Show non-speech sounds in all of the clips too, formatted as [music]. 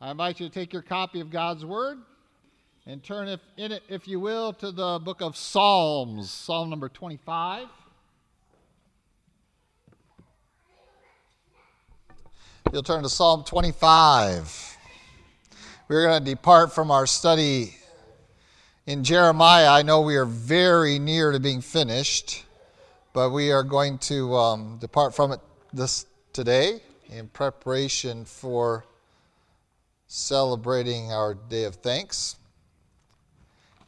I invite you to take your copy of God's Word and turn if, in it, if you will, to the book of Psalms, Psalm number 25. You'll turn to Psalm 25. We're going to depart from our study in Jeremiah. I know we are very near to being finished, but we are going to um, depart from it this today in preparation for celebrating our day of thanks.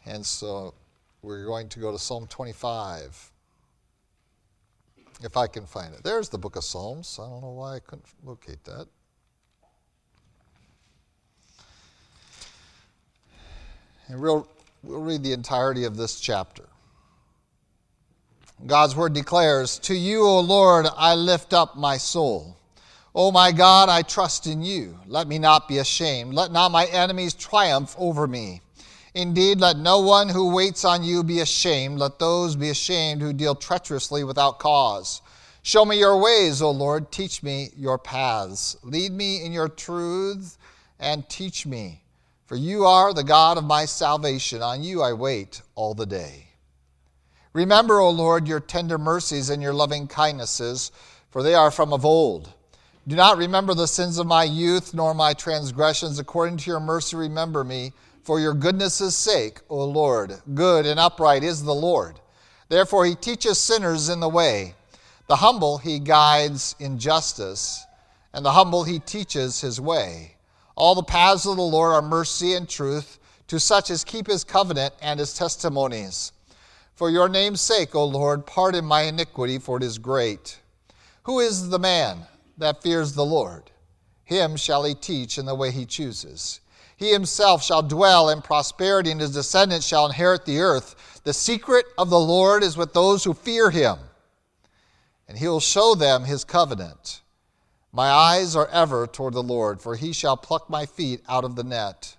And so we're going to go to Psalm 25. If I can find it. There's the book of Psalms. I don't know why I couldn't locate that. And we'll, we'll read the entirety of this chapter. God's word declares, To you, O Lord, I lift up my soul. O my God, I trust in you. Let me not be ashamed. Let not my enemies triumph over me. Indeed, let no one who waits on you be ashamed. Let those be ashamed who deal treacherously without cause. Show me your ways, O Lord. Teach me your paths. Lead me in your truth and teach me. For you are the God of my salvation. On you I wait all the day. Remember, O Lord, your tender mercies and your loving kindnesses, for they are from of old. Do not remember the sins of my youth, nor my transgressions. According to your mercy, remember me. For your goodness' sake, O Lord, good and upright is the Lord. Therefore, he teaches sinners in the way. The humble he guides in justice, and the humble he teaches his way. All the paths of the Lord are mercy and truth to such as keep his covenant and his testimonies. For your name's sake, O Lord, pardon my iniquity, for it is great. Who is the man? That fears the Lord. Him shall he teach in the way he chooses. He himself shall dwell in prosperity, and his descendants shall inherit the earth. The secret of the Lord is with those who fear him, and he will show them his covenant. My eyes are ever toward the Lord, for he shall pluck my feet out of the net.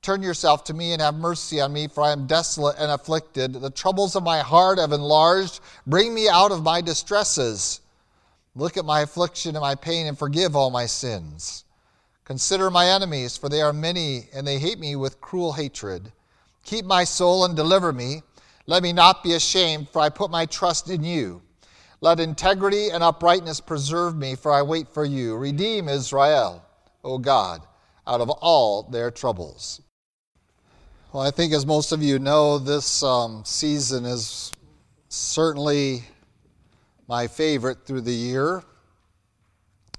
Turn yourself to me and have mercy on me, for I am desolate and afflicted. The troubles of my heart have enlarged. Bring me out of my distresses. Look at my affliction and my pain and forgive all my sins. Consider my enemies, for they are many, and they hate me with cruel hatred. Keep my soul and deliver me. Let me not be ashamed, for I put my trust in you. Let integrity and uprightness preserve me, for I wait for you. Redeem Israel, O God, out of all their troubles. Well, I think, as most of you know, this um, season is certainly my favorite through the year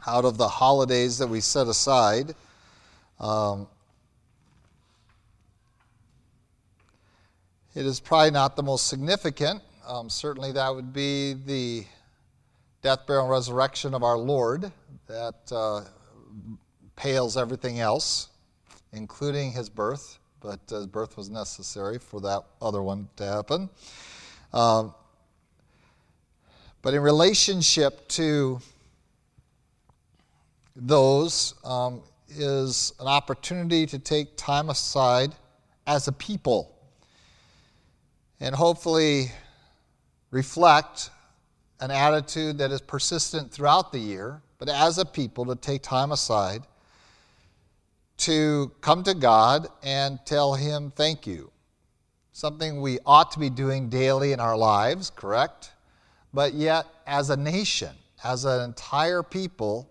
out of the holidays that we set aside. Um, it is probably not the most significant. Um, certainly, that would be the death, burial, and resurrection of our Lord. That uh, pales everything else, including his birth, but his birth was necessary for that other one to happen. Um, but in relationship to those um, is an opportunity to take time aside as a people and hopefully reflect an attitude that is persistent throughout the year, but as a people to take time aside to come to God and tell Him thank you. Something we ought to be doing daily in our lives, correct? But yet, as a nation, as an entire people,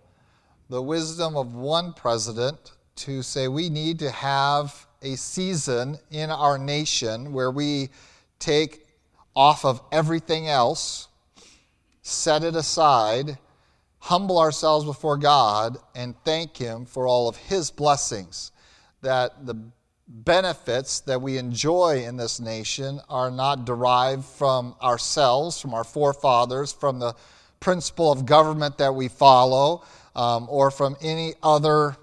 the wisdom of one president to say we need to have a season in our nation where we take off of everything else, set it aside, humble ourselves before God, and thank Him for all of His blessings. That the benefits that we enjoy in this nation are not derived from ourselves, from our forefathers, from the principle of government that we follow, um, or from any other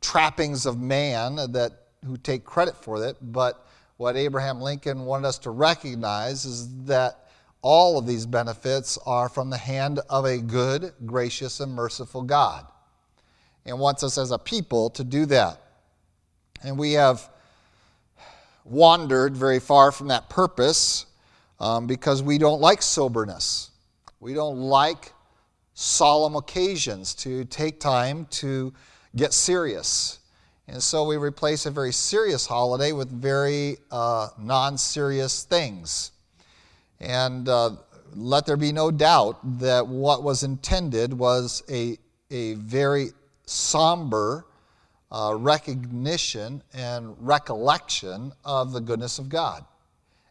trappings of man that who take credit for it. But what Abraham Lincoln wanted us to recognize is that all of these benefits are from the hand of a good, gracious, and merciful God, and wants us as a people to do that. And we have wandered very far from that purpose um, because we don't like soberness. We don't like solemn occasions to take time to get serious. And so we replace a very serious holiday with very uh, non serious things. And uh, let there be no doubt that what was intended was a, a very somber uh, recognition and recollection of the goodness of God.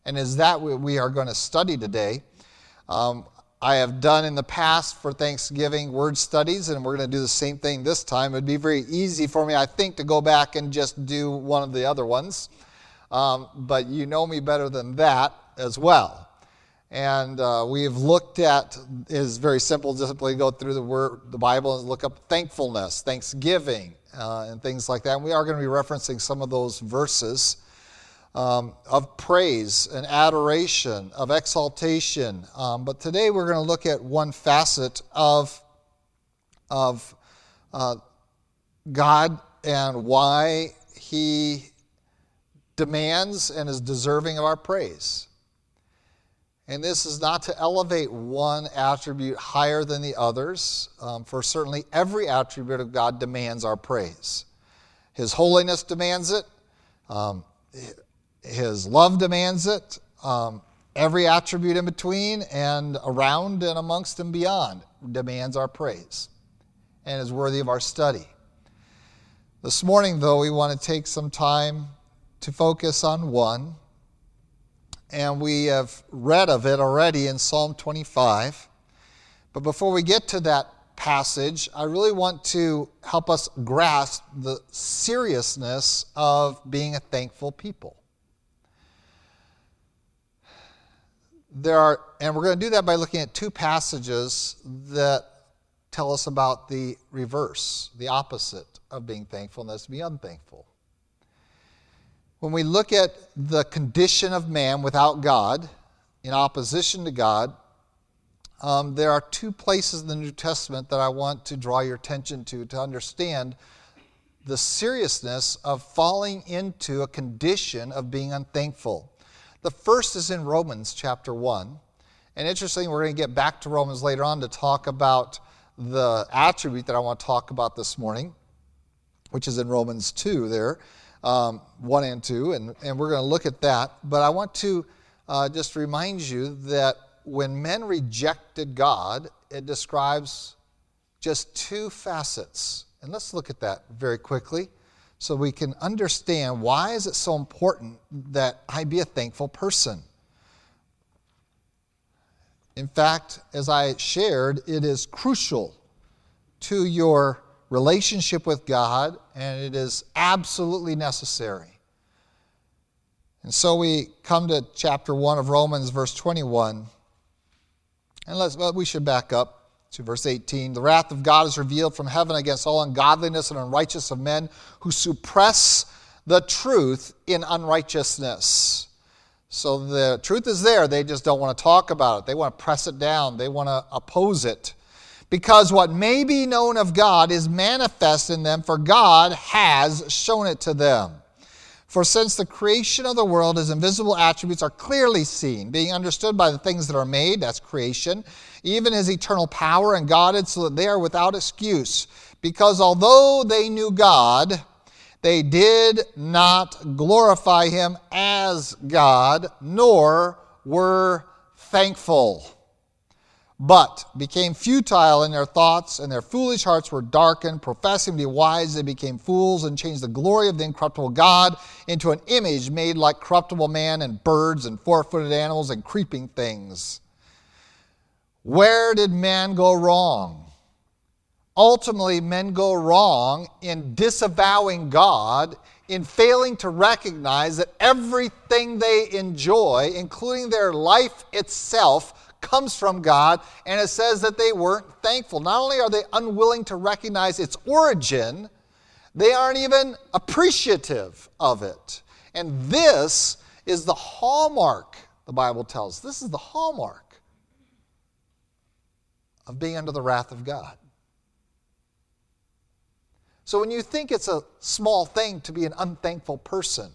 And is that what we are going to study today? Um, I have done in the past for Thanksgiving word studies, and we're going to do the same thing this time. It would be very easy for me, I think, to go back and just do one of the other ones. Um, but you know me better than that as well. And uh, we've looked at is very simple. Just simply go through the word, the Bible, and look up thankfulness, thanksgiving, uh, and things like that. And we are going to be referencing some of those verses um, of praise and adoration, of exaltation. Um, but today we're going to look at one facet of, of uh, God and why He demands and is deserving of our praise. And this is not to elevate one attribute higher than the others, um, for certainly every attribute of God demands our praise. His holiness demands it. Um, his love demands it. Um, every attribute in between and around and amongst and beyond demands our praise and is worthy of our study. This morning, though, we want to take some time to focus on one, and we have read of it already in Psalm 25. But before we get to that passage, I really want to help us grasp the seriousness of being a thankful people. there are, and we're going to do that by looking at two passages that tell us about the reverse, the opposite of being thankful, and that's to be unthankful. When we look at the condition of man without God, in opposition to God, um, there are two places in the New Testament that I want to draw your attention to to understand the seriousness of falling into a condition of being unthankful. The first is in Romans chapter 1. And interesting, we're going to get back to Romans later on to talk about the attribute that I want to talk about this morning, which is in Romans 2 there, um, 1 and 2, and, and we're going to look at that. But I want to uh, just remind you that when men rejected God, it describes just two facets. And let's look at that very quickly so we can understand why is it so important that I be a thankful person. In fact, as I shared, it is crucial to your relationship with God, and it is absolutely necessary. And so we come to chapter 1 of Romans, verse 21. And let's, well, we should back up to verse 18 the wrath of God is revealed from heaven against all ungodliness and unrighteousness of men who suppress the truth in unrighteousness. So the truth is there, they just don't want to talk about it. They want to press it down, they want to oppose it. Because what may be known of God is manifest in them, for God has shown it to them. For since the creation of the world, his invisible attributes are clearly seen, being understood by the things that are made, that's creation, even his eternal power and Godhead, so that they are without excuse. Because although they knew God, they did not glorify him as God, nor were thankful but became futile in their thoughts, and their foolish hearts were darkened. Professing to be wise, they became fools and changed the glory of the incorruptible God into an image made like corruptible man and birds and four footed animals and creeping things. Where did man go wrong? Ultimately, men go wrong in disavowing God, in failing to recognize that everything they enjoy, including their life itself, comes from God, and it says that they weren't thankful. Not only are they unwilling to recognize its origin, they aren't even appreciative of it. And this is the hallmark, the Bible tells. This is the hallmark of being under the wrath of God. So when you think it's a small thing to be an unthankful person,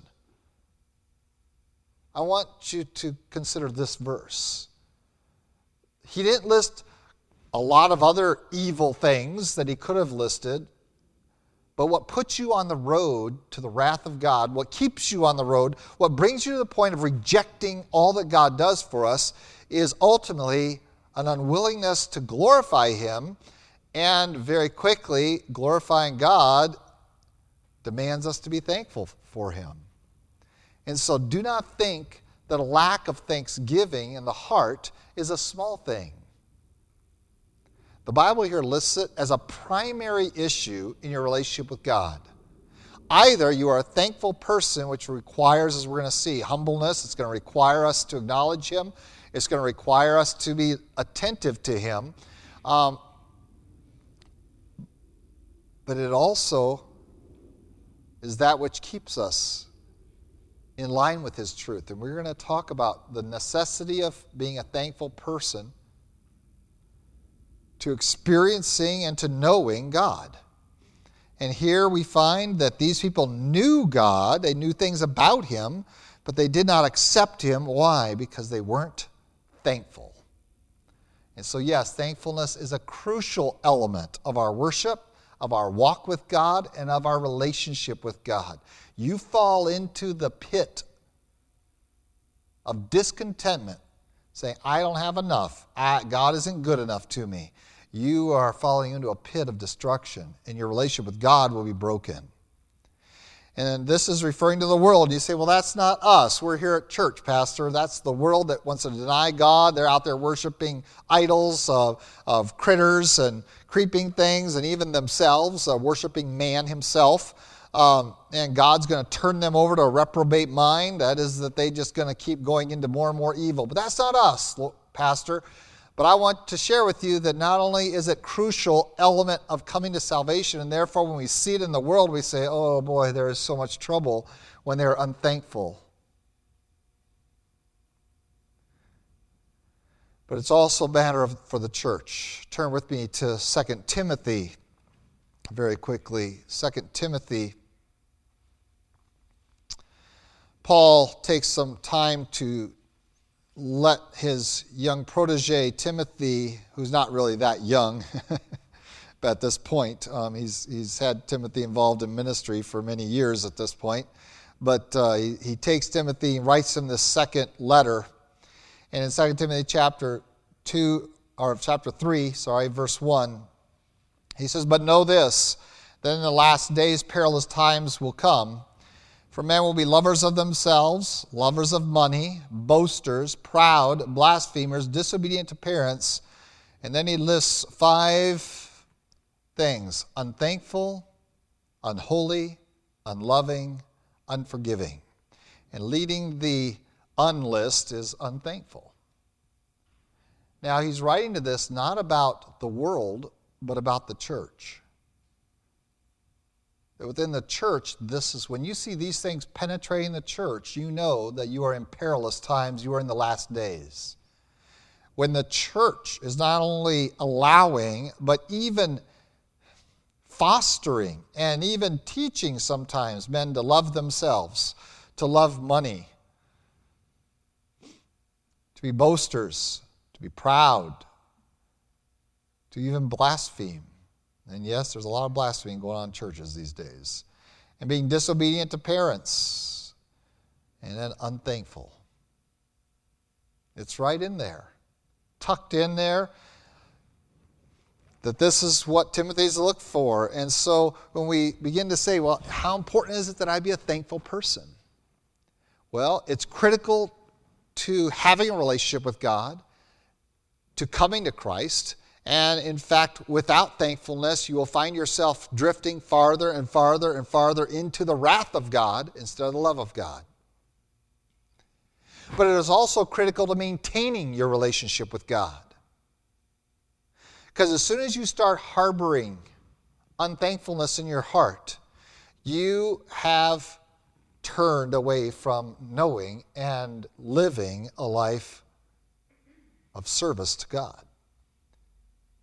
I want you to consider this verse. He didn't list a lot of other evil things that he could have listed, But what puts you on the road to the wrath of God, what keeps you on the road, what brings you to the point of rejecting all that God does for us, is ultimately an unwillingness to glorify Him. And very quickly, glorifying God demands us to be thankful for Him. And so do not think that a lack of thanksgiving in the heart is a small thing. The Bible here lists it as a primary issue in your relationship with God. Either you are a thankful person, which requires, as we're going to see, humbleness. It's going to require us to acknowledge Him. It's going to require us to be attentive to Him. Um, but it also is that which keeps us in line with His truth. And we're going to talk about the necessity of being a thankful person to experiencing and to knowing God. And here we find that these people knew God, they knew things about Him, but they did not accept Him. Why? Because they weren't thankful. And so, yes, thankfulness is a crucial element of our worship, of our walk with God, and of our relationship with God. You fall into the pit of discontentment, saying, I don't have enough. I, God isn't good enough to me you are falling into a pit of destruction, and your relationship with God will be broken. And this is referring to the world. You say, well, that's not us. We're here at church, Pastor. That's the world that wants to deny God. They're out there worshiping idols of, of critters and creeping things, and even themselves, uh, worshiping man himself. Um, and God's going to turn them over to a reprobate mind. That is, that they just going to keep going into more and more evil. But that's not us, Pastor. But I want to share with you that not only is it crucial element of coming to salvation, and therefore when we see it in the world, we say, oh boy, there is so much trouble when they're unthankful. But it's also a matter of, for the church. Turn with me to 2 Timothy very quickly. 2 Timothy. Paul takes some time to let his young protege, Timothy, who's not really that young but [laughs] at this point, um, he's, he's had Timothy involved in ministry for many years at this point, but uh, he, he takes Timothy and writes him this second letter. And in 2 Timothy chapter 2, or chapter 3, sorry, verse 1, he says, But know this, that in the last days perilous times will come for men will be lovers of themselves, lovers of money, boasters, proud, blasphemers, disobedient to parents. And then he lists five things unthankful, unholy, unloving, unforgiving. And leading the unlist is unthankful. Now, he's writing to this not about the world, but about the church that within the church, this is when you see these things penetrating the church, you know that you are in perilous times, you are in the last days. When the church is not only allowing, but even fostering and even teaching sometimes men to love themselves, to love money, to be boasters, to be proud, to even blaspheme and yes, there's a lot of blasphemy going on in churches these days. And being disobedient to parents. And then unthankful. It's right in there, tucked in there. That this is what Timothy's looked for. And so when we begin to say, well, how important is it that I be a thankful person? Well, it's critical to having a relationship with God, to coming to Christ, and in fact, without thankfulness, you will find yourself drifting farther and farther and farther into the wrath of God instead of the love of God. But it is also critical to maintaining your relationship with God. Because as soon as you start harboring unthankfulness in your heart, you have turned away from knowing and living a life of service to God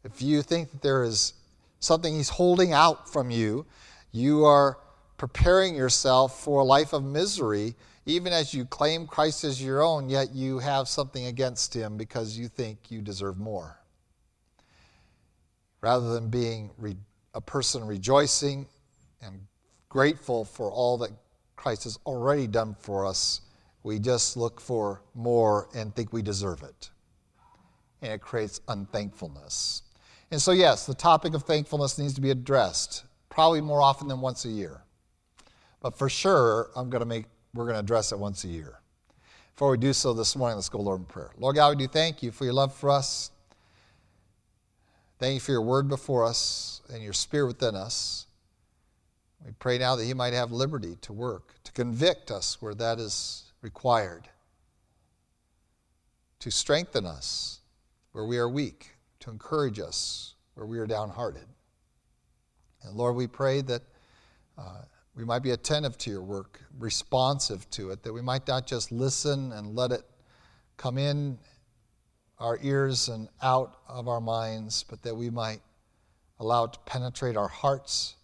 if you think that there is something He's holding out from you, you are preparing yourself for a life of misery, even as you claim Christ as your own, yet you have something against Him because you think you deserve more. Rather than being re- a person rejoicing and grateful for all that Christ has already done for us. We just look for more and think we deserve it. And it creates unthankfulness. And so, yes, the topic of thankfulness needs to be addressed, probably more often than once a year. But for sure, I'm going to make, we're going to address it once a year. Before we do so this morning, let's go, Lord, in prayer. Lord God, we do thank you for your love for us. Thank you for your word before us and your spirit within us. We pray now that He might have liberty to work, to convict us where that is required, to strengthen us where we are weak, to encourage us where we are downhearted. And Lord, we pray that uh, we might be attentive to your work, responsive to it, that we might not just listen and let it come in our ears and out of our minds, but that we might allow it to penetrate our hearts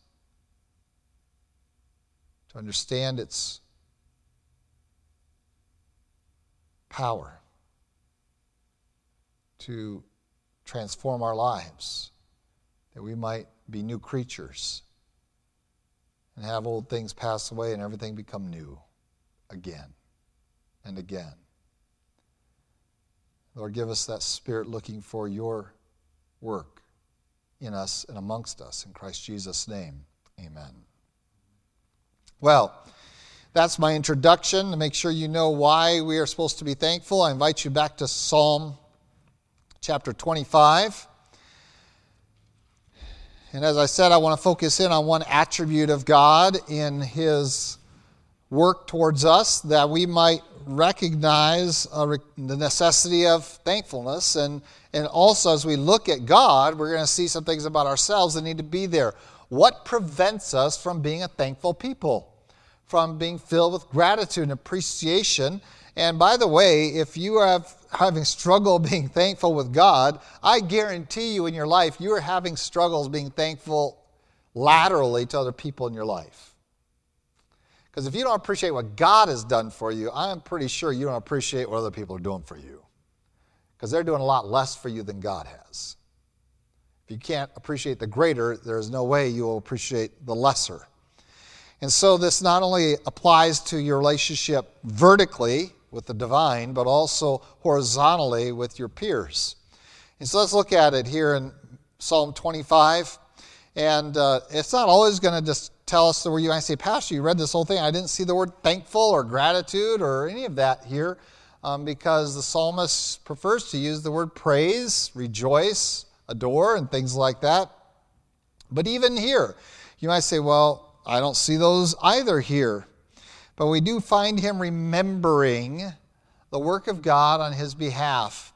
to understand its power to transform our lives, that we might be new creatures and have old things pass away and everything become new again and again. Lord, give us that spirit looking for your work in us and amongst us. In Christ Jesus' name, amen. Well, that's my introduction to make sure you know why we are supposed to be thankful. I invite you back to Psalm chapter 25. And as I said, I want to focus in on one attribute of God in His work towards us that we might recognize uh, the necessity of thankfulness. And, and also, as we look at God, we're going to see some things about ourselves that need to be there. What prevents us from being a thankful people? From being filled with gratitude and appreciation. And by the way, if you are having struggle [laughs] being thankful with God, I guarantee you in your life, you are having struggles being thankful laterally to other people in your life. Because if you don't appreciate what God has done for you, I'm pretty sure you don't appreciate what other people are doing for you. Because they're doing a lot less for you than God has. If you can't appreciate the greater, there's no way you will appreciate the lesser. And so this not only applies to your relationship vertically with the divine, but also horizontally with your peers. And so let's look at it here in Psalm 25. And uh, it's not always going to just tell us where you might say, Pastor, you read this whole thing. I didn't see the word thankful or gratitude or any of that here um, because the psalmist prefers to use the word praise, rejoice, adore, and things like that. But even here, you might say, well, I don't see those either here. But we do find him remembering the work of God on his behalf.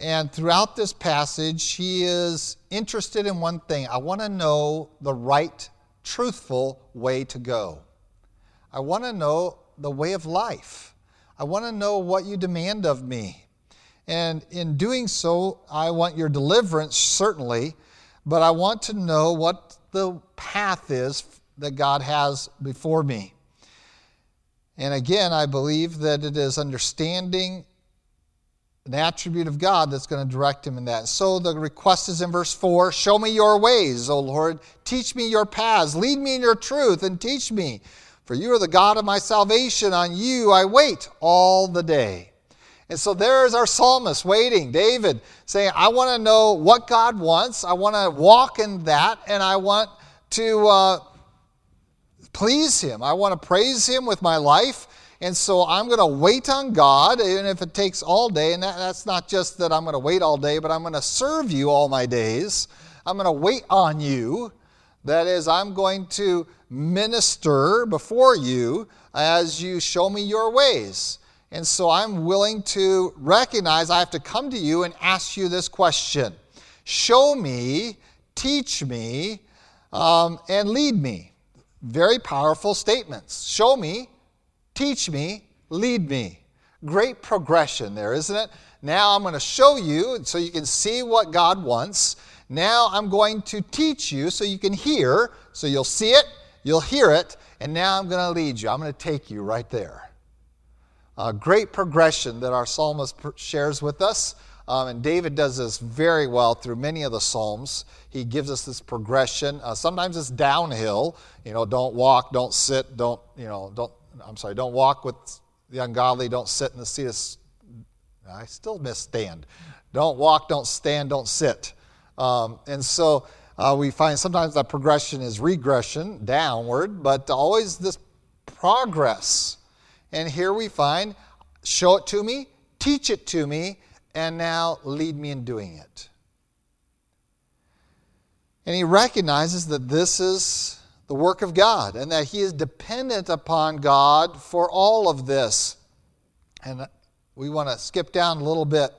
And throughout this passage, he is interested in one thing I want to know the right, truthful way to go. I want to know the way of life. I want to know what you demand of me. And in doing so, I want your deliverance, certainly, but I want to know what the path is that God has before me. And again, I believe that it is understanding an attribute of God that's going to direct him in that. So the request is in verse 4 Show me your ways, O Lord. Teach me your paths. Lead me in your truth and teach me. For you are the God of my salvation. On you I wait all the day. And so there is our psalmist waiting, David, saying, I want to know what God wants. I want to walk in that, and I want to uh, please Him. I want to praise Him with my life. And so I'm going to wait on God, even if it takes all day. And that, that's not just that I'm going to wait all day, but I'm going to serve you all my days. I'm going to wait on you. That is, I'm going to minister before you as you show me your ways. And so I'm willing to recognize I have to come to you and ask you this question Show me, teach me, um, and lead me. Very powerful statements. Show me, teach me, lead me. Great progression there, isn't it? Now I'm going to show you so you can see what God wants. Now I'm going to teach you so you can hear, so you'll see it, you'll hear it, and now I'm going to lead you. I'm going to take you right there. A great progression that our psalmist shares with us Um, and David does this very well through many of the Psalms. He gives us this progression. Uh, sometimes it's downhill. You know, don't walk, don't sit, don't, you know, don't, I'm sorry, don't walk with the ungodly, don't sit in the seat of, I still miss stand. Don't walk, don't stand, don't sit. Um, and so uh, we find sometimes that progression is regression, downward, but always this progress. And here we find show it to me, teach it to me, and now lead me in doing it. And he recognizes that this is the work of God and that he is dependent upon God for all of this. And we want to skip down a little bit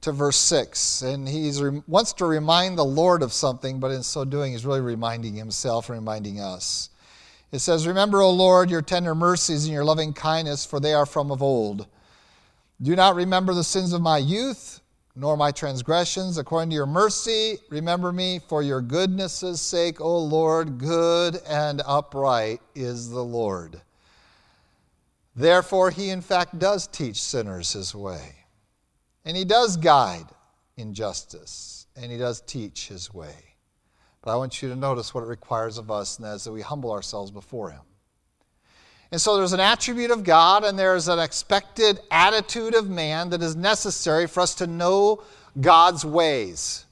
to verse 6. And he wants to remind the Lord of something, but in so doing, he's really reminding himself and reminding us. It says, Remember, O Lord, your tender mercies and your loving kindness, for they are from of old. Do not remember the sins of my youth, nor my transgressions. According to your mercy, remember me for your goodness' sake, O Lord. Good and upright is the Lord. Therefore, he in fact does teach sinners his way. And he does guide in justice, and he does teach his way. But I want you to notice what it requires of us, and that is that we humble ourselves before him. And so there's an attribute of God, and there's an expected attitude of man that is necessary for us to know God's ways,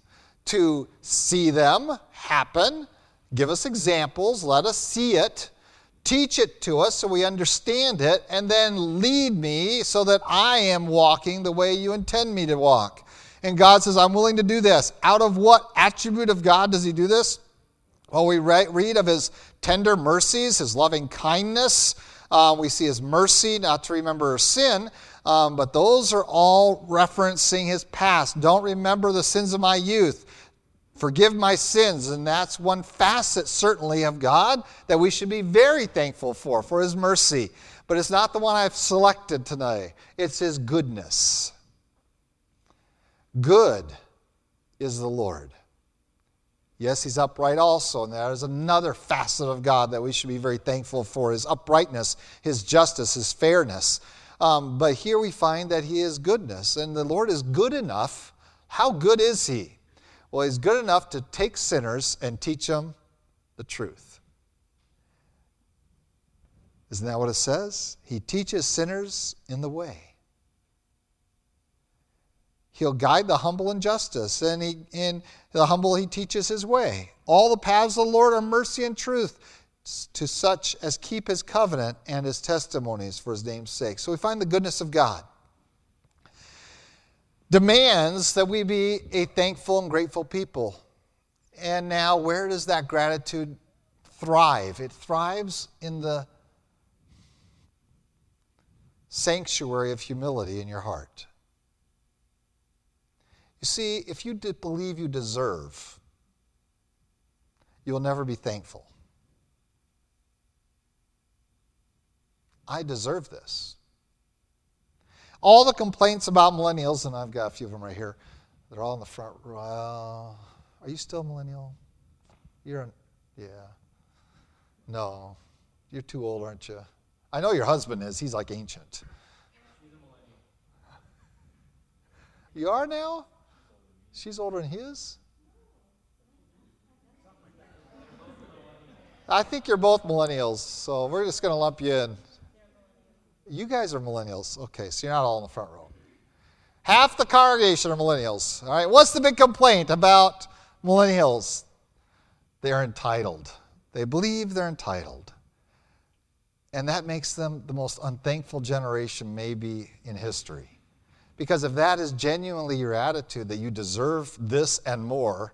to see them happen, give us examples, let us see it, teach it to us so we understand it, and then lead me so that I am walking the way you intend me to walk. And God says, I'm willing to do this. Out of what attribute of God does He do this? Well, we read of His tender mercies, His loving kindness. Uh, we see His mercy, not to remember sin, um, but those are all referencing His past. Don't remember the sins of my youth. Forgive my sins. And that's one facet, certainly, of God that we should be very thankful for, for His mercy. But it's not the one I've selected tonight, it's His goodness. Good is the Lord. Yes, He's upright also, and that is another facet of God that we should be very thankful for His uprightness, His justice, His fairness. Um, but here we find that He is goodness, and the Lord is good enough. How good is He? Well, he's good enough to take sinners and teach them the truth. Isn't that what it says? He teaches sinners in the way. He'll guide the humble in justice, and he, in the humble he teaches his way. All the paths of the Lord are mercy and truth to such as keep his covenant and his testimonies for his name's sake. So we find the goodness of God demands that we be a thankful and grateful people. And now, where does that gratitude thrive? It thrives in the sanctuary of humility in your heart. You see, if you believe you deserve, you'll never be thankful. I deserve this. All the complaints about millennials, and I've got a few of them right here, they're all in the front row. Are you still millennial? You're, an, yeah. No, you're too old, aren't you? I know your husband is. He's like ancient. You are now? She's older than his? I think you're both millennials, so we're just going to lump you in. You guys are millennials. Okay, so you're not all in the front row. Half the congregation are millennials. All right, what's the big complaint about millennials? They're entitled. They believe they're entitled. And that makes them the most unthankful generation, maybe, in history. Because if that is genuinely your attitude, that you deserve this and more,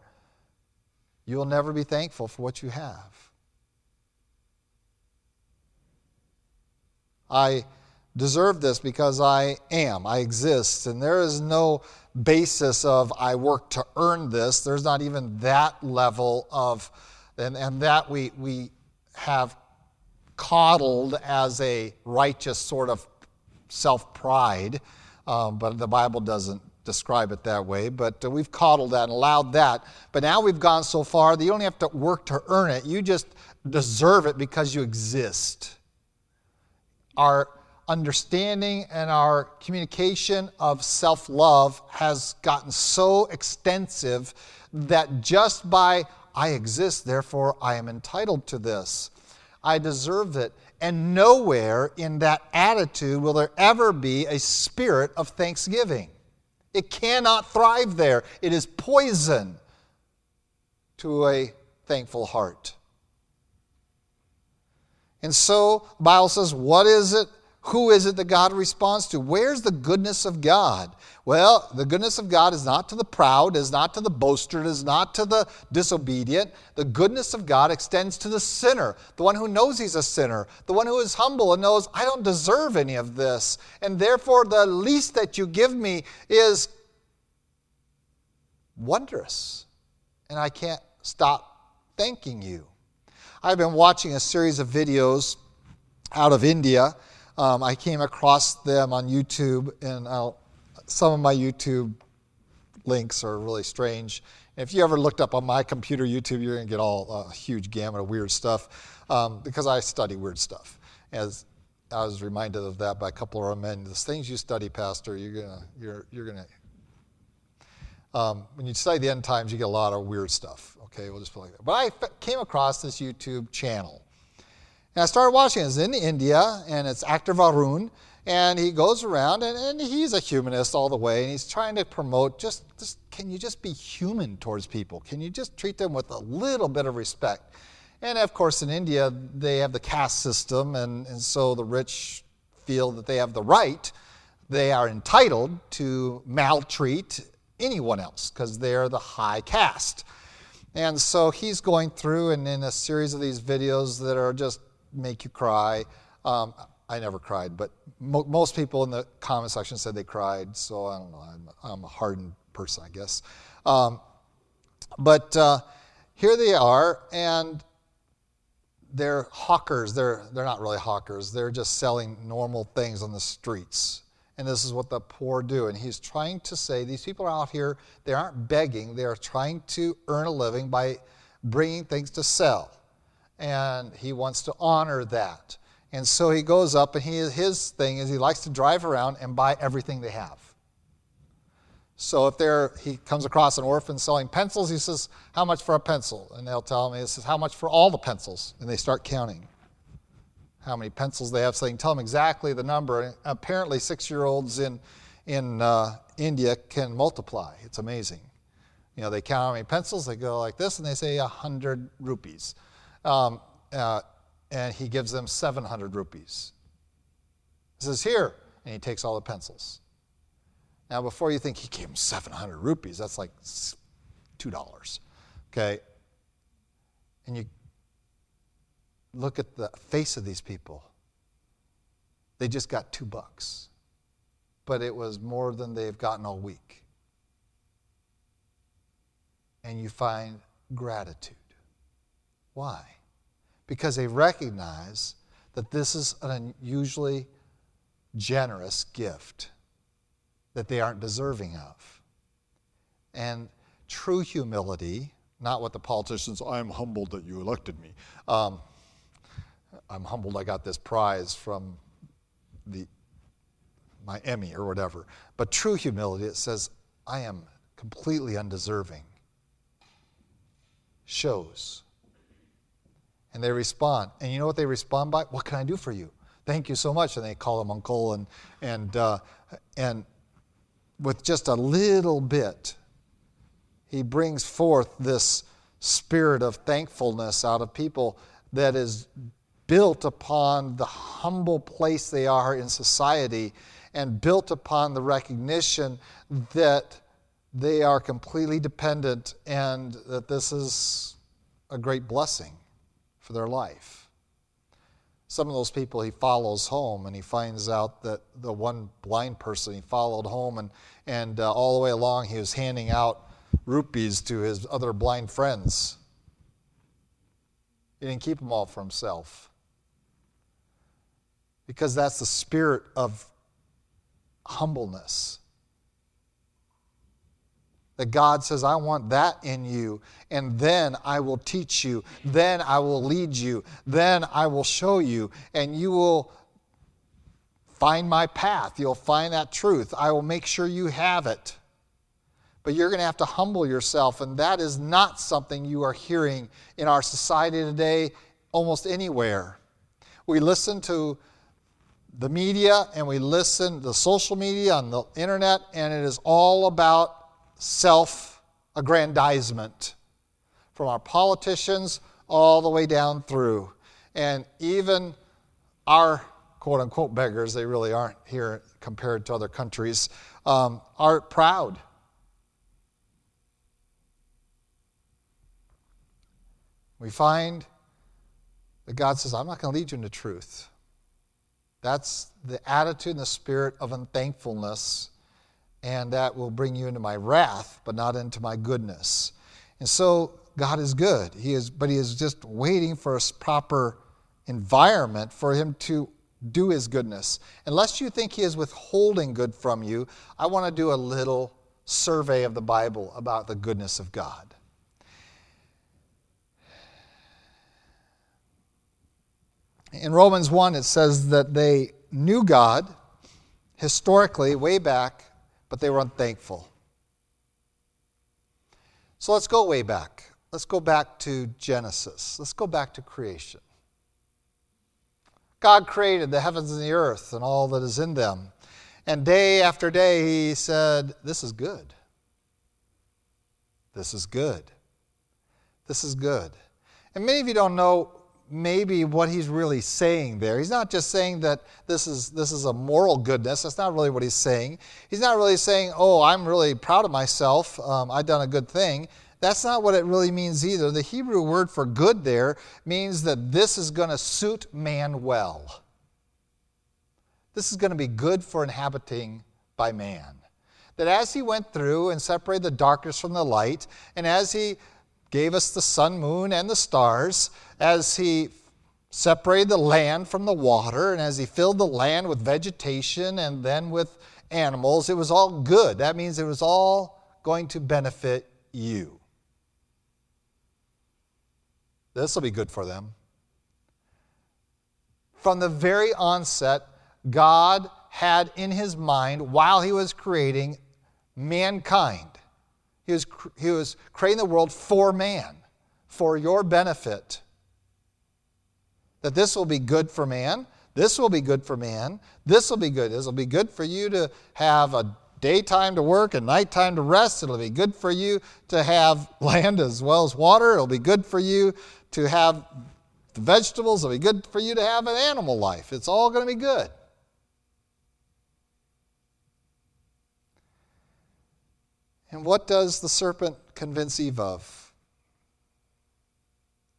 you will never be thankful for what you have. I deserve this because I am, I exist. And there is no basis of I work to earn this. There's not even that level of, and, and that we, we have coddled as a righteous sort of self pride. Um, but the Bible doesn't describe it that way. But uh, we've coddled that and allowed that. But now we've gone so far that you don't have to work to earn it. You just deserve it because you exist. Our understanding and our communication of self love has gotten so extensive that just by I exist, therefore I am entitled to this, I deserve it. And nowhere in that attitude will there ever be a spirit of thanksgiving. It cannot thrive there. It is poison to a thankful heart. And so, the Bible says, what is it who is it that God responds to? Where's the goodness of God? Well, the goodness of God is not to the proud, is not to the boaster, is not to the disobedient. The goodness of God extends to the sinner, the one who knows he's a sinner, the one who is humble and knows, I don't deserve any of this. And therefore, the least that you give me is wondrous. And I can't stop thanking you. I've been watching a series of videos out of India um, I came across them on YouTube, and I'll, some of my YouTube links are really strange. If you ever looked up on my computer YouTube, you're going to get all a huge gamut of weird stuff um, because I study weird stuff. As I was reminded of that by a couple of our men, the things you study, Pastor, you're gonna you're you're gonna. Um, when you study the end times, you get a lot of weird stuff. Okay, we'll just put it like that. But I came across this YouTube channel and I started watching. It's in India, and it's Actor Varun, and he goes around, and, and he's a humanist all the way, and he's trying to promote just, just can you just be human towards people? Can you just treat them with a little bit of respect? And of course, in India, they have the caste system, and, and so the rich feel that they have the right, they are entitled to maltreat anyone else because they're the high caste. And so he's going through and in a series of these videos that are just make you cry. Um, I never cried, but mo- most people in the comment section said they cried, so I don't know. I'm, I'm a hardened person, I guess. Um, but uh, here they are, and they're hawkers. They're, they're not really hawkers, they're just selling normal things on the streets. And this is what the poor do. And he's trying to say these people are out here, they aren't begging, they are trying to earn a living by bringing things to sell and he wants to honor that. And so he goes up, and he, his thing is he likes to drive around and buy everything they have. So if there he comes across an orphan selling pencils, he says, "How much for a pencil?" And they'll tell him, "He says, how much for all the pencils?" And they start counting how many pencils they have, so they tell him exactly the number. And apparently, six-year-olds in in uh, India can multiply. It's amazing. You know, they count how many pencils. They go like this, and they say a hundred rupees. Um, uh, and he gives them 700 rupees. He says, Here. And he takes all the pencils. Now, before you think he gave him 700 rupees, that's like $2. Okay? And you look at the face of these people. They just got two bucks, but it was more than they've gotten all week. And you find gratitude. Why? Because they recognize that this is an unusually generous gift that they aren't deserving of. And true humility, not what the politicians, I'm humbled that you elected me. Um, I'm humbled I got this prize from the, my Emmy or whatever. But true humility, it says, I am completely undeserving, shows and they respond. And you know what they respond by? What can I do for you? Thank you so much. And they call him uncle, and and uh, and with just a little bit, he brings forth this spirit of thankfulness out of people that is built upon the humble place they are in society and built upon the recognition that they are completely dependent and that this is a great blessing for their life. Some of those people he follows home and he finds out that the one blind person he followed home and, and uh, all the way along he was handing out rupees to his other blind friends. He didn't keep them all for himself. Because that's the spirit of humbleness that God says, I want that in you, and then I will teach you, then I will lead you, then I will show you, and you will find my path. You'll find that truth. I will make sure you have it. But you're going to have to humble yourself, and that is not something you are hearing in our society today, almost anywhere. We listen to the media and we listen to social media on the internet, and it is all about self aggrandizement from our politicians all the way down through. And even our quote unquote beggars, they really aren't here compared to other countries, um, are proud. We find that God says, I'm not going to lead you into truth. That's the attitude and the spirit of unthankfulness, and that will bring you into my wrath, but not into my goodness. And so God is good. He is, but He is just waiting for a proper environment for Him to do His goodness. Unless you think He is withholding good from you, I want to do a little survey of the Bible about the goodness of God. In Romans 1, it says that they knew God historically, way back, but they were unthankful. So let's go way back. Let's go back to Genesis. Let's go back to creation. God created the heavens and the earth and all that is in them. And day after day, He said, This is good. This is good. This is good. And many of you don't know maybe what he's really saying there. He's not just saying that this is, this is a moral goodness. That's not really what he's saying. He's not really saying, oh, I'm really proud of myself. Um, I've done a good thing. That's not what it really means either. The Hebrew word for good there means that this is going to suit man well. This is going to be good for inhabiting by man. That as he went through and separated the darkness from the light, and as he gave us the sun, moon, and the stars, as he separated the land from the water, and as he filled the land with vegetation and then with animals, it was all good. That means it was all going to benefit you. This will be good for them. From the very onset, God had in his mind, while he was creating mankind, he was, he was creating the world for man, for your benefit. That this will be good for man. This will be good for man. This will be good. This will be good for you to have a daytime to work and nighttime to rest. It'll be good for you to have [laughs] land as well as water. It'll be good for you to have the vegetables. It'll be good for you to have an animal life. It's all going to be good. And what does the serpent convince Eve of?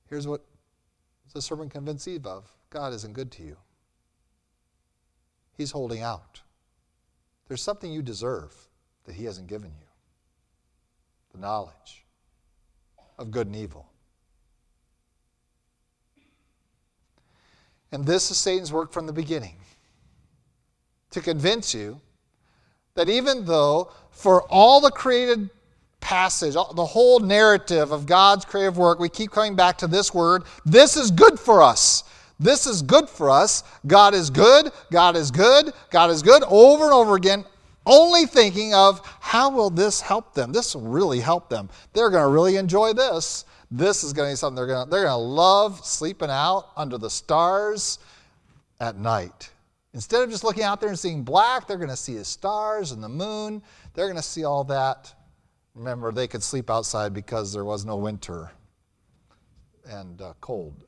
Here's what the serpent convinced Eve of God isn't good to you, He's holding out. There's something you deserve that He hasn't given you the knowledge of good and evil. And this is Satan's work from the beginning to convince you that even though for all the created passage, the whole narrative of God's creative work, we keep coming back to this word this is good for us. This is good for us. God is good. God is good. God is good over and over again, only thinking of how will this help them? This will really help them. They're going to really enjoy this. This is going to be something they're going to, they're going to love sleeping out under the stars at night. Instead of just looking out there and seeing black, they're going to see the stars and the moon. They're going to see all that. Remember, they could sleep outside because there was no winter and uh, cold.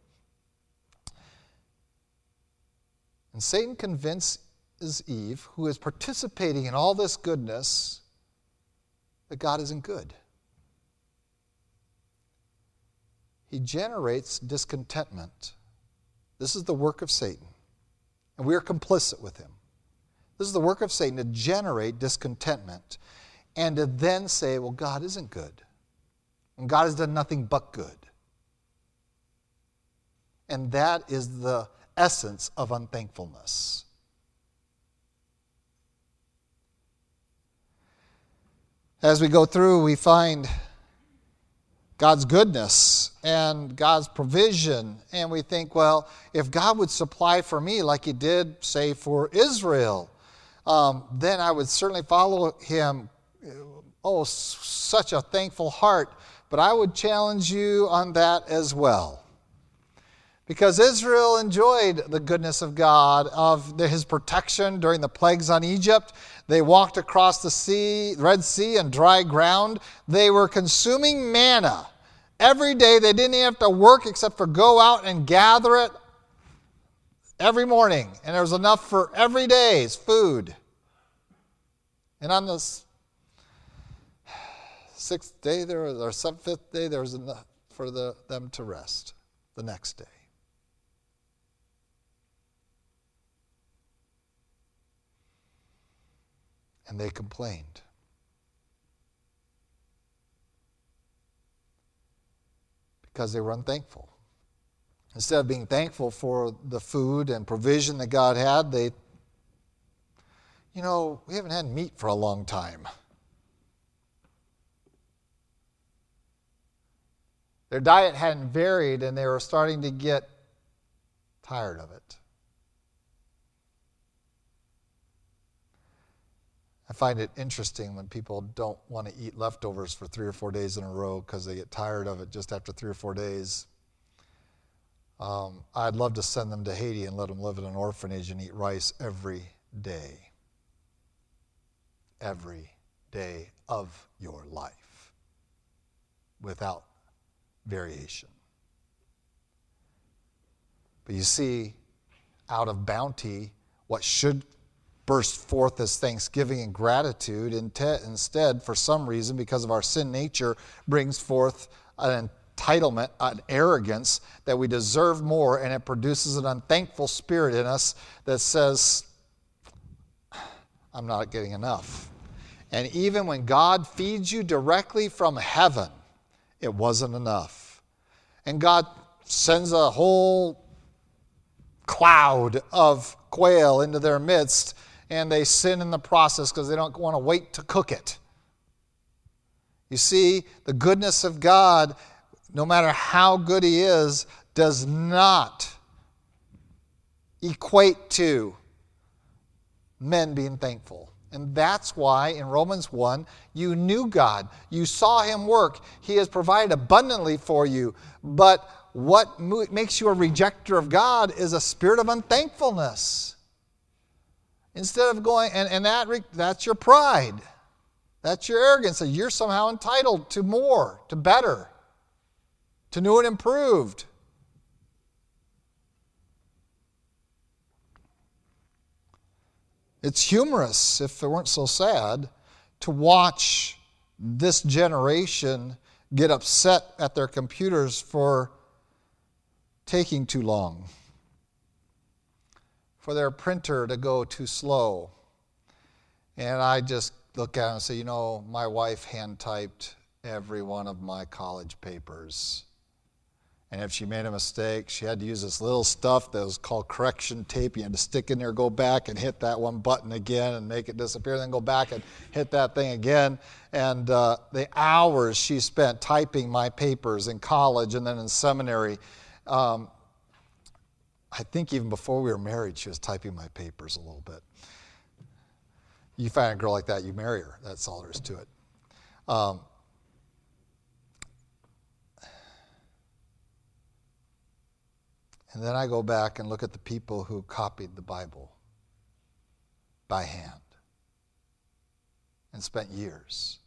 And Satan convinces Eve, who is participating in all this goodness, that God isn't good. He generates discontentment. This is the work of Satan. And we are complicit with him. This is the work of Satan to generate discontentment and to then say, well, God isn't good. And God has done nothing but good. And that is the essence of unthankfulness. As we go through, we find God's goodness and God's provision, and we think, well, if God would supply for me like He did, say, for Israel, um, then I would certainly follow Him. Oh, such a thankful heart. But I would challenge you on that as well. Because Israel enjoyed the goodness of God, of his protection during the plagues on Egypt. They walked across the sea, Red Sea and dry ground. They were consuming manna every day. They didn't have to work except for go out and gather it every morning. And there was enough for every day's food. And on this sixth day, there was, or seventh, fifth day, there was enough for the, them to rest the next day. And they complained. Because they were unthankful. Instead of being thankful for the food and provision that God had, they, you know, we haven't had meat for a long time. Their diet hadn't varied and they were starting to get tired of it. I find it interesting when people don't want to eat leftovers for three or four days in a row because they get tired of it just after three or four days. Um, I'd love to send them to Haiti and let them live in an orphanage and eat rice every day. Every day of your life without variation. But you see, out of bounty, what should burst forth as thanksgiving and gratitude. Instead, for some reason, because of our sin nature, brings forth an entitlement, an arrogance that we deserve more, and it produces an unthankful spirit in us that says, I'm not getting enough. And even when God feeds you directly from heaven, it wasn't enough. And God sends a whole cloud of quail into their midst and they sin in the process because they don't want to wait to cook it. You see, the goodness of God, no matter how good He is, does not equate to men being thankful. And that's why in Romans 1, you knew God. You saw Him work. He has provided abundantly for you. But what makes you a rejecter of God is a spirit of unthankfulness. Instead of going, and, and that, that's your pride. That's your arrogance that you're somehow entitled to more, to better, to new and improved. It's humorous, if it weren't so sad, to watch this generation get upset at their computers for taking too long for their printer to go too slow. And I just look at it and say, you know, my wife hand typed every one of my college papers. And if she made a mistake, she had to use this little stuff that was called correction tape. You had to stick in there, go back and hit that one button again and make it disappear, then go back and hit that thing again. And uh, the hours she spent typing my papers in college and then in seminary, um, I think even before we were married, she was typing my papers a little bit. You find a girl like that, you marry her. That's all there is to it. Um, and then I go back and look at the people who copied the Bible by hand and spent years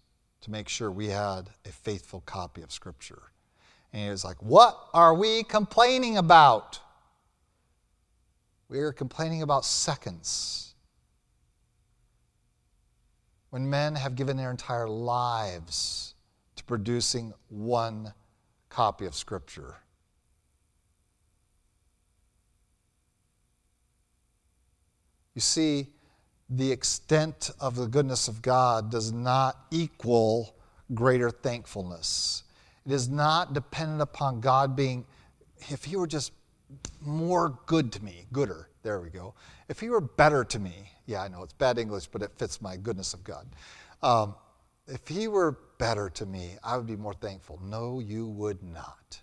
to make sure we had a faithful copy of Scripture. And he was like, What are we complaining about? We are complaining about seconds. When men have given their entire lives to producing one copy of Scripture. You see, the extent of the goodness of God does not equal greater thankfulness. It is not dependent upon God being, if He were just more good to me, gooder, there we go. If he were better to me, yeah, I know it's bad English, but it fits my goodness of God. Um, if he were better to me, I would be more thankful. No, you would not.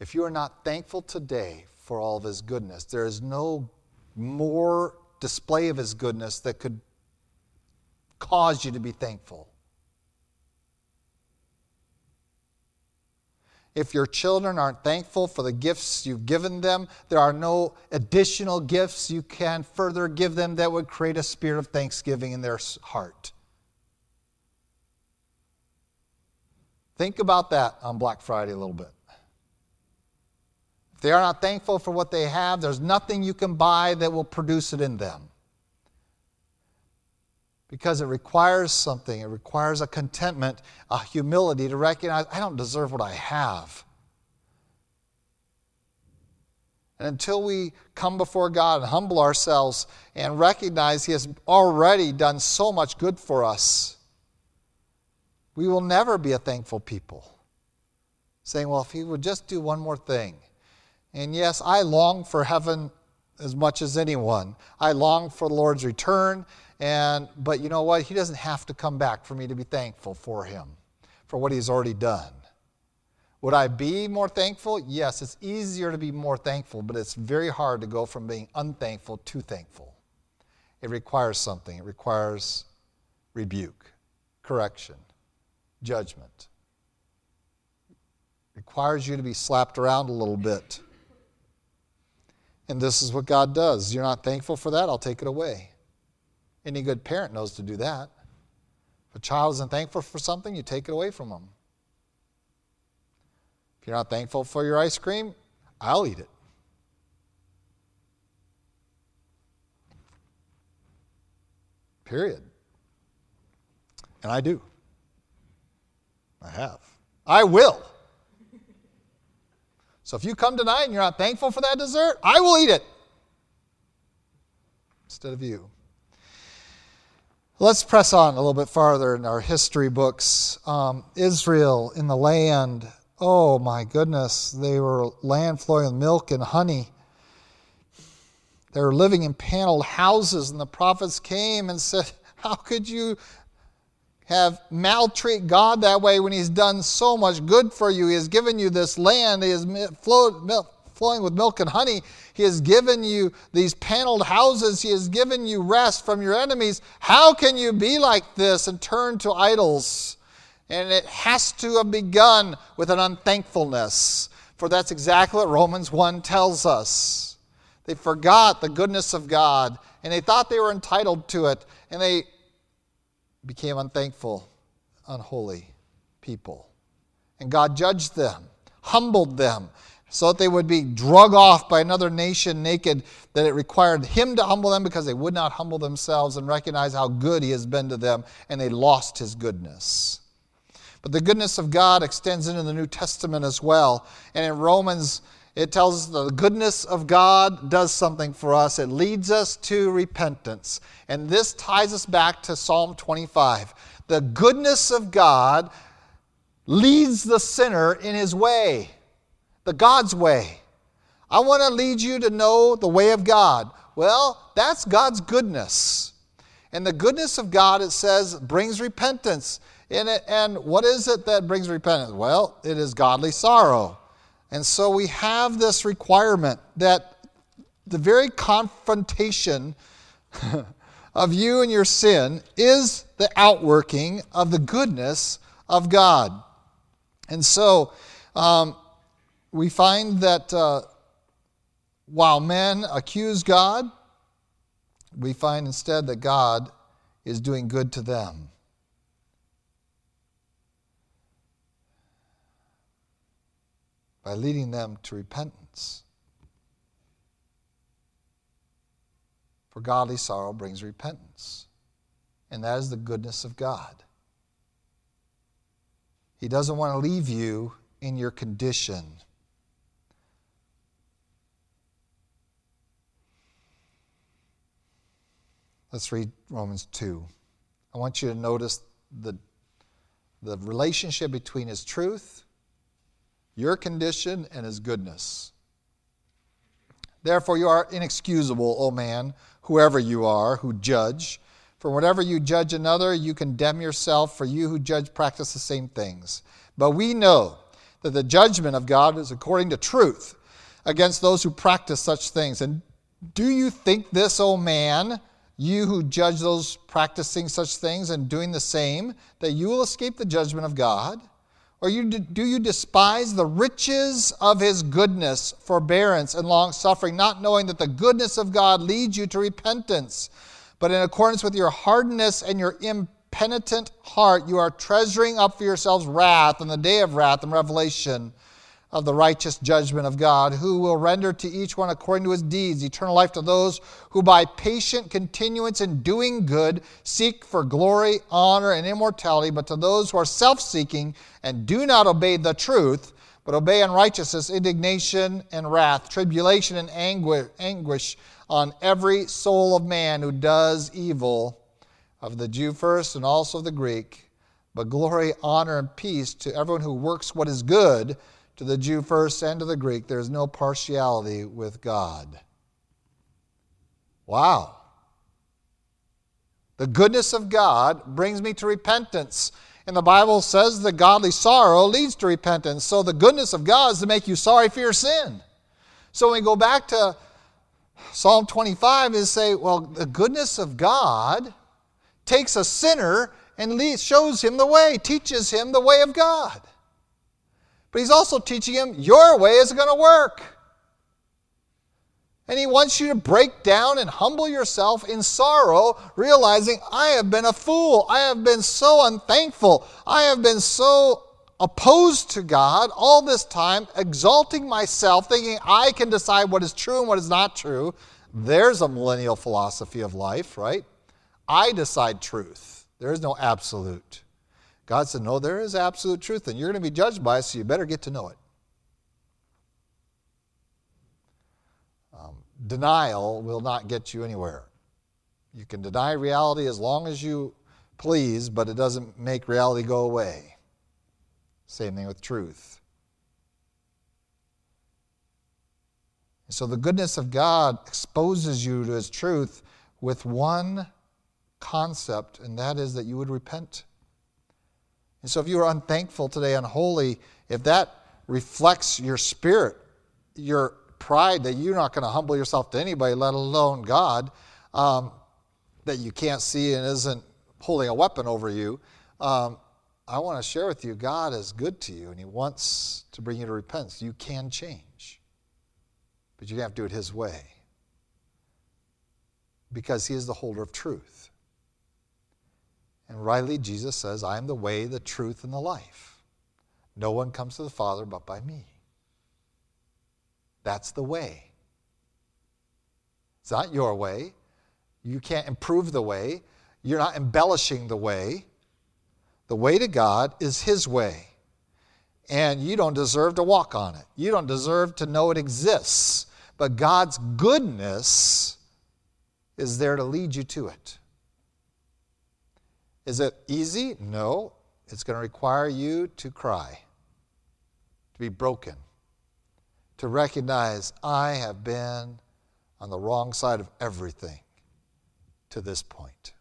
If you are not thankful today for all of his goodness, there is no more display of his goodness that could cause you to be thankful. If your children aren't thankful for the gifts you've given them, there are no additional gifts you can further give them that would create a spirit of thanksgiving in their heart. Think about that on Black Friday a little bit. If they are not thankful for what they have, there's nothing you can buy that will produce it in them because it requires something. It requires a contentment, a humility to recognize I don't deserve what I have. And until we come before God and humble ourselves and recognize He has already done so much good for us, we will never be a thankful people. Saying, well, if He would just do one more thing. And yes, I long for heaven as much as anyone. I long for the Lord's return and, but you know what? He doesn't have to come back for me to be thankful for him, for what he's already done. Would I be more thankful? Yes, it's easier to be more thankful, but it's very hard to go from being unthankful to thankful. It requires something, it requires rebuke, correction, judgment. Requires you to be slapped around a little bit. And this is what God does. You're not thankful for that? I'll take it away. Any good parent knows to do that. If a child isn't thankful for something, you take it away from them. If you're not thankful for your ice cream, I'll eat it. Period. And I do. I have. I will. So if you come tonight and you're not thankful for that dessert, I will eat it instead of you. Let's press on a little bit farther in our history books. Um, Israel in the land, oh my goodness, they were land flowing with milk and honey. They were living in paneled houses, and the prophets came and said, [laughs] How could you have maltreat God that way when He's done so much good for you? He has given you this land, He has flowed, flowing with milk and honey. He has given you these paneled houses. He has given you rest from your enemies. How can you be like this and turn to idols? And it has to have begun with an unthankfulness, for that's exactly what Romans 1 tells us. They forgot the goodness of God, and they thought they were entitled to it, and they became unthankful, unholy people. And God judged them, humbled them, so that they would be drug off by another nation naked, that it required him to humble them because they would not humble themselves and recognize how good he has been to them, and they lost his goodness. But the goodness of God extends into the New Testament as well. And in Romans, it tells us the goodness of God does something for us. It leads us to repentance. And this ties us back to Psalm 25. The goodness of God leads the sinner in his way the God's way. I want to lead you to know the way of God. Well, that's God's goodness. And the goodness of God, it says, brings repentance in it. And what is it that brings repentance? Well, it is godly sorrow. And so we have this requirement that the very confrontation [laughs] of you and your sin is the outworking of the goodness of God. And so, um, we find that uh, while men accuse God, we find instead that God is doing good to them. By leading them to repentance. For godly sorrow brings repentance. And that is the goodness of God. He doesn't want to leave you in your condition. Let's read Romans 2. I want you to notice the, the relationship between His truth, your condition, and His goodness. Therefore, you are inexcusable, O man, whoever you are, who judge. For whenever you judge another, you condemn yourself, for you who judge practice the same things. But we know that the judgment of God is according to truth against those who practice such things. And do you think this, O man, you who judge those practicing such things and doing the same, that you will escape the judgment of God? Or you, do you despise the riches of his goodness, forbearance, and long suffering, not knowing that the goodness of God leads you to repentance? But in accordance with your hardness and your impenitent heart, you are treasuring up for yourselves wrath in the day of wrath and revelation of the righteous judgment of God, who will render to each one according to his deeds eternal life to those who by patient continuance in doing good seek for glory, honor, and immortality, but to those who are self seeking and do not obey the truth, but obey unrighteousness, indignation, and wrath, tribulation, and anguish on every soul of man who does evil, of the Jew first and also of the Greek, but glory, honor, and peace to everyone who works what is good, to the Jew first and to the Greek. There is no partiality with God. Wow. The goodness of God brings me to repentance. And the Bible says the godly sorrow leads to repentance. So the goodness of God is to make you sorry for your sin. So when we go back to Psalm 25 is say, well, the goodness of God takes a sinner and leads, shows him the way, teaches him the way of God. But he's also teaching him your way is going to work. And he wants you to break down and humble yourself in sorrow, realizing, I have been a fool. I have been so unthankful. I have been so opposed to God all this time, exalting myself, thinking I can decide what is true and what is not true. There's a millennial philosophy of life, right? I decide truth. There is no absolute. God said, No, there is absolute truth, and you're going to be judged by it, so you better get to know it. Um, denial will not get you anywhere. You can deny reality as long as you please, but it doesn't make reality go away. Same thing with truth. So the goodness of God exposes you to His truth with one concept, and that is that you would repent. And so if you are unthankful today, unholy, if that reflects your spirit, your pride that you're not going to humble yourself to anybody, let alone God, um, that you can't see and isn't holding a weapon over you, um, I want to share with you God is good to you and He wants to bring you to repentance. You can change, but you have to do it His way because He is the holder of truth. And rightly, Jesus says, I am the way, the truth, and the life. No one comes to the Father but by me. That's the way. It's not your way. You can't improve the way. You're not embellishing the way. The way to God is His way. And you don't deserve to walk on it. You don't deserve to know it exists. But God's goodness is there to lead you to it. Is it easy? No. It's going to require you to cry, to be broken, to recognize I have been on the wrong side of everything to this point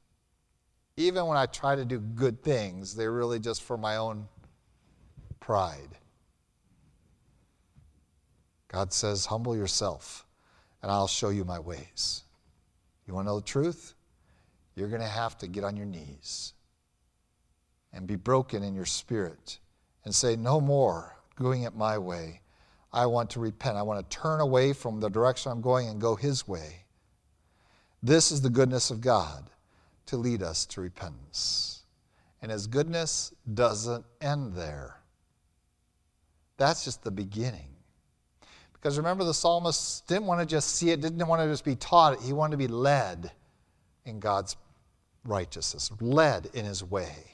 even when I try to do good things, they're really just for my own pride. God says, Humble yourself, and I'll show you my ways. You want to know the truth? You're going to have to get on your knees and be broken in your spirit and say, No more going it my way. I want to repent. I want to turn away from the direction I'm going and go His way. This is the goodness of God to lead us to repentance. And his goodness doesn't end there. That's just the beginning. Because remember, the psalmist didn't want to just see it, didn't want to just be taught it. He wanted to be led in God's righteousness, led in his way.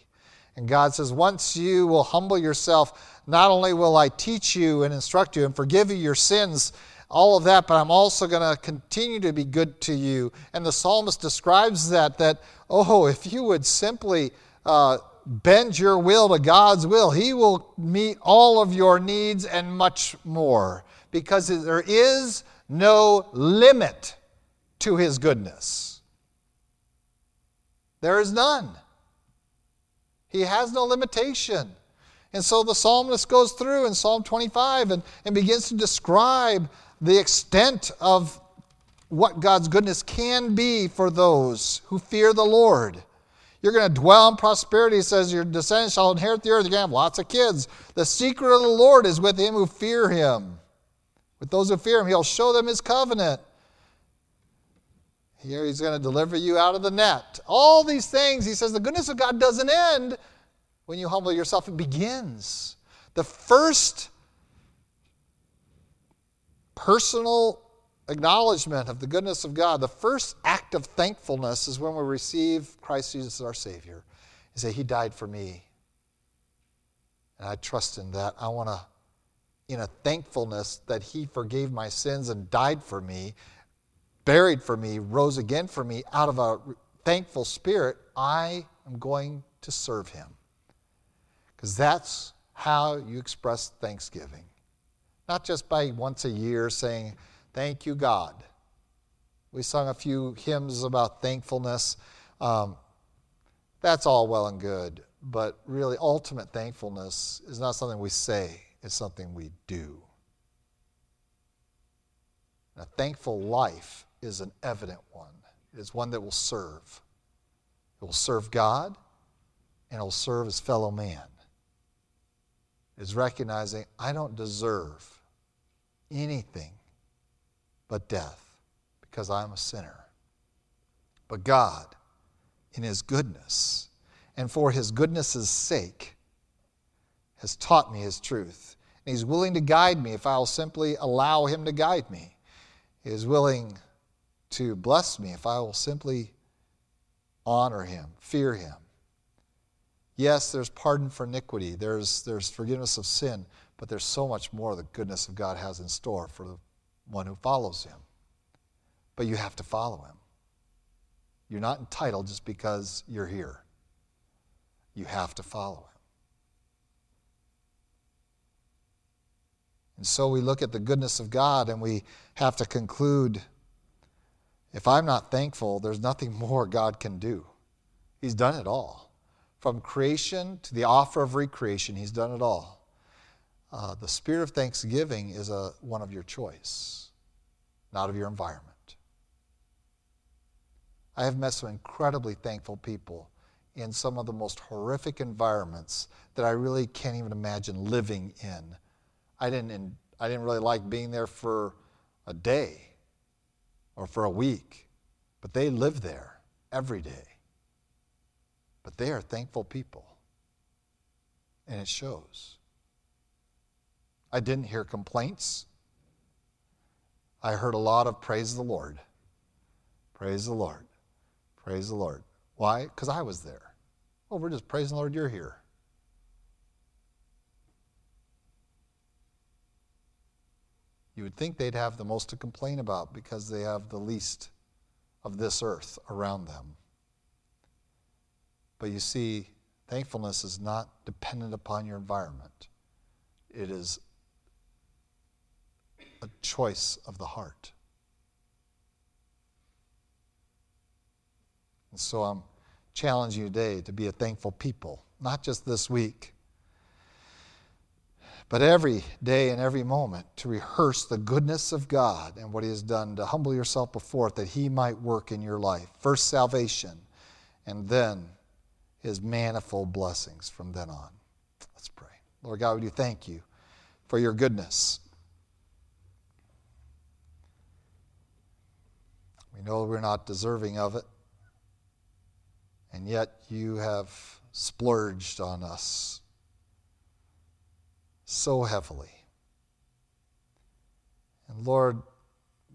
And God says, once you will humble yourself, not only will I teach you and instruct you and forgive you your sins all of that, but I'm also going to continue to be good to you. And the psalmist describes that, that, oh, if you would simply uh, bend your will to God's will, He will meet all of your needs and much more. Because there is no limit to His goodness. There is none. He has no limitation. And so the psalmist goes through in Psalm 25 and, and begins to describe the extent of what God's goodness can be for those who fear the Lord. You're going to dwell in prosperity. Says, Your descendants shall inherit the earth. You're going to have lots of kids. The secret of the Lord is with him who fear him. With those who fear him, he'll show them his covenant. Here he's going to deliver you out of the net. All these things, he says, the goodness of God doesn't end when you humble yourself, it begins. The first personal acknowledgement of the goodness of God, the first act of thankfulness is when we receive Christ Jesus as our Savior. You say, He died for me. And I trust in that. I want to, in a thankfulness that He forgave my sins and died for me, buried for me, rose again for me, out of a thankful spirit, I am going to serve Him. Because that's how you express thanksgiving. Not just by once a year saying, Thank you, God. We sung a few hymns about thankfulness. Um, that's all well and good, but really, ultimate thankfulness is not something we say, it's something we do. A thankful life is an evident one, it is one that will serve. It will serve God and it will serve his fellow man. It is recognizing I don't deserve anything but death because I'm a sinner. But God, in His goodness and for His goodness' sake, has taught me His truth. And He's willing to guide me if I'll simply allow Him to guide me. He is willing to bless me if I will simply honor Him, fear Him. Yes, there's pardon for iniquity, there's, there's forgiveness of sin, but there's so much more the goodness of God has in store for the one who follows him. But you have to follow him. You're not entitled just because you're here. You have to follow him. And so we look at the goodness of God and we have to conclude if I'm not thankful, there's nothing more God can do. He's done it all. From creation to the offer of recreation, He's done it all. Uh, the spirit of thanksgiving is a, one of your choice, not of your environment. I have met some incredibly thankful people in some of the most horrific environments that I really can't even imagine living in. I didn't, I didn't really like being there for a day or for a week, but they live there every day. But they are thankful people, and it shows. I didn't hear complaints. I heard a lot of praise the Lord. Praise the Lord. Praise the Lord. Why? Because I was there. Oh, we're just praising the Lord, you're here. You would think they'd have the most to complain about because they have the least of this earth around them. But you see, thankfulness is not dependent upon your environment, it is a choice of the heart. And so I'm challenging you today to be a thankful people, not just this week, but every day and every moment to rehearse the goodness of God and what He has done, to humble yourself before it that He might work in your life. First salvation, and then His manifold blessings from then on. Let's pray. Lord God, we do thank you for your goodness. We know we're not deserving of it, and yet you have splurged on us so heavily. And Lord,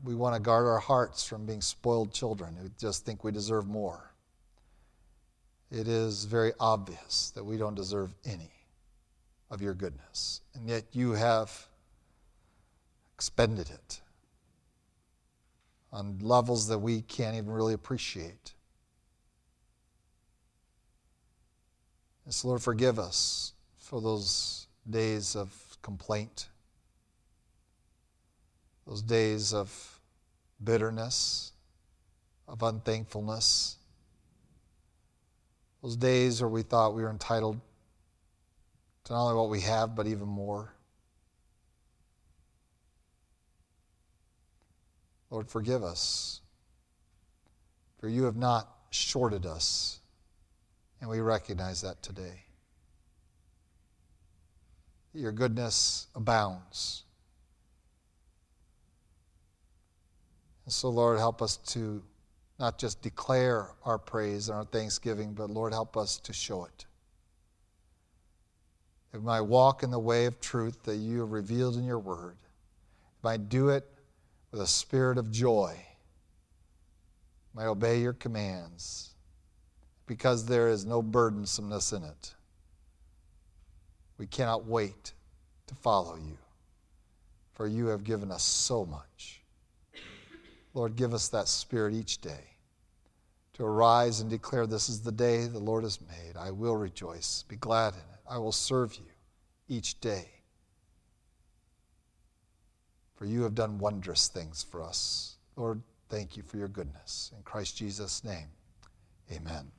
we want to guard our hearts from being spoiled children who just think we deserve more. It is very obvious that we don't deserve any of your goodness, and yet you have expended it on levels that we can't even really appreciate. And so, Lord, forgive us for those days of complaint, those days of bitterness, of unthankfulness. Those days where we thought we were entitled to not only what we have, but even more. Lord, forgive us, for you have not shorted us, and we recognize that today. Your goodness abounds. And so, Lord, help us to not just declare our praise and our thanksgiving, but Lord, help us to show it. If I walk in the way of truth that you have revealed in your word, if I do it with a spirit of joy, if I obey your commands, because there is no burdensomeness in it. We cannot wait to follow you, for you have given us so much. Lord, give us that spirit each day to arise and declare, This is the day the Lord has made. I will rejoice, be glad in it. I will serve you each day. For you have done wondrous things for us. Lord, thank you for your goodness. In Christ Jesus' name, amen.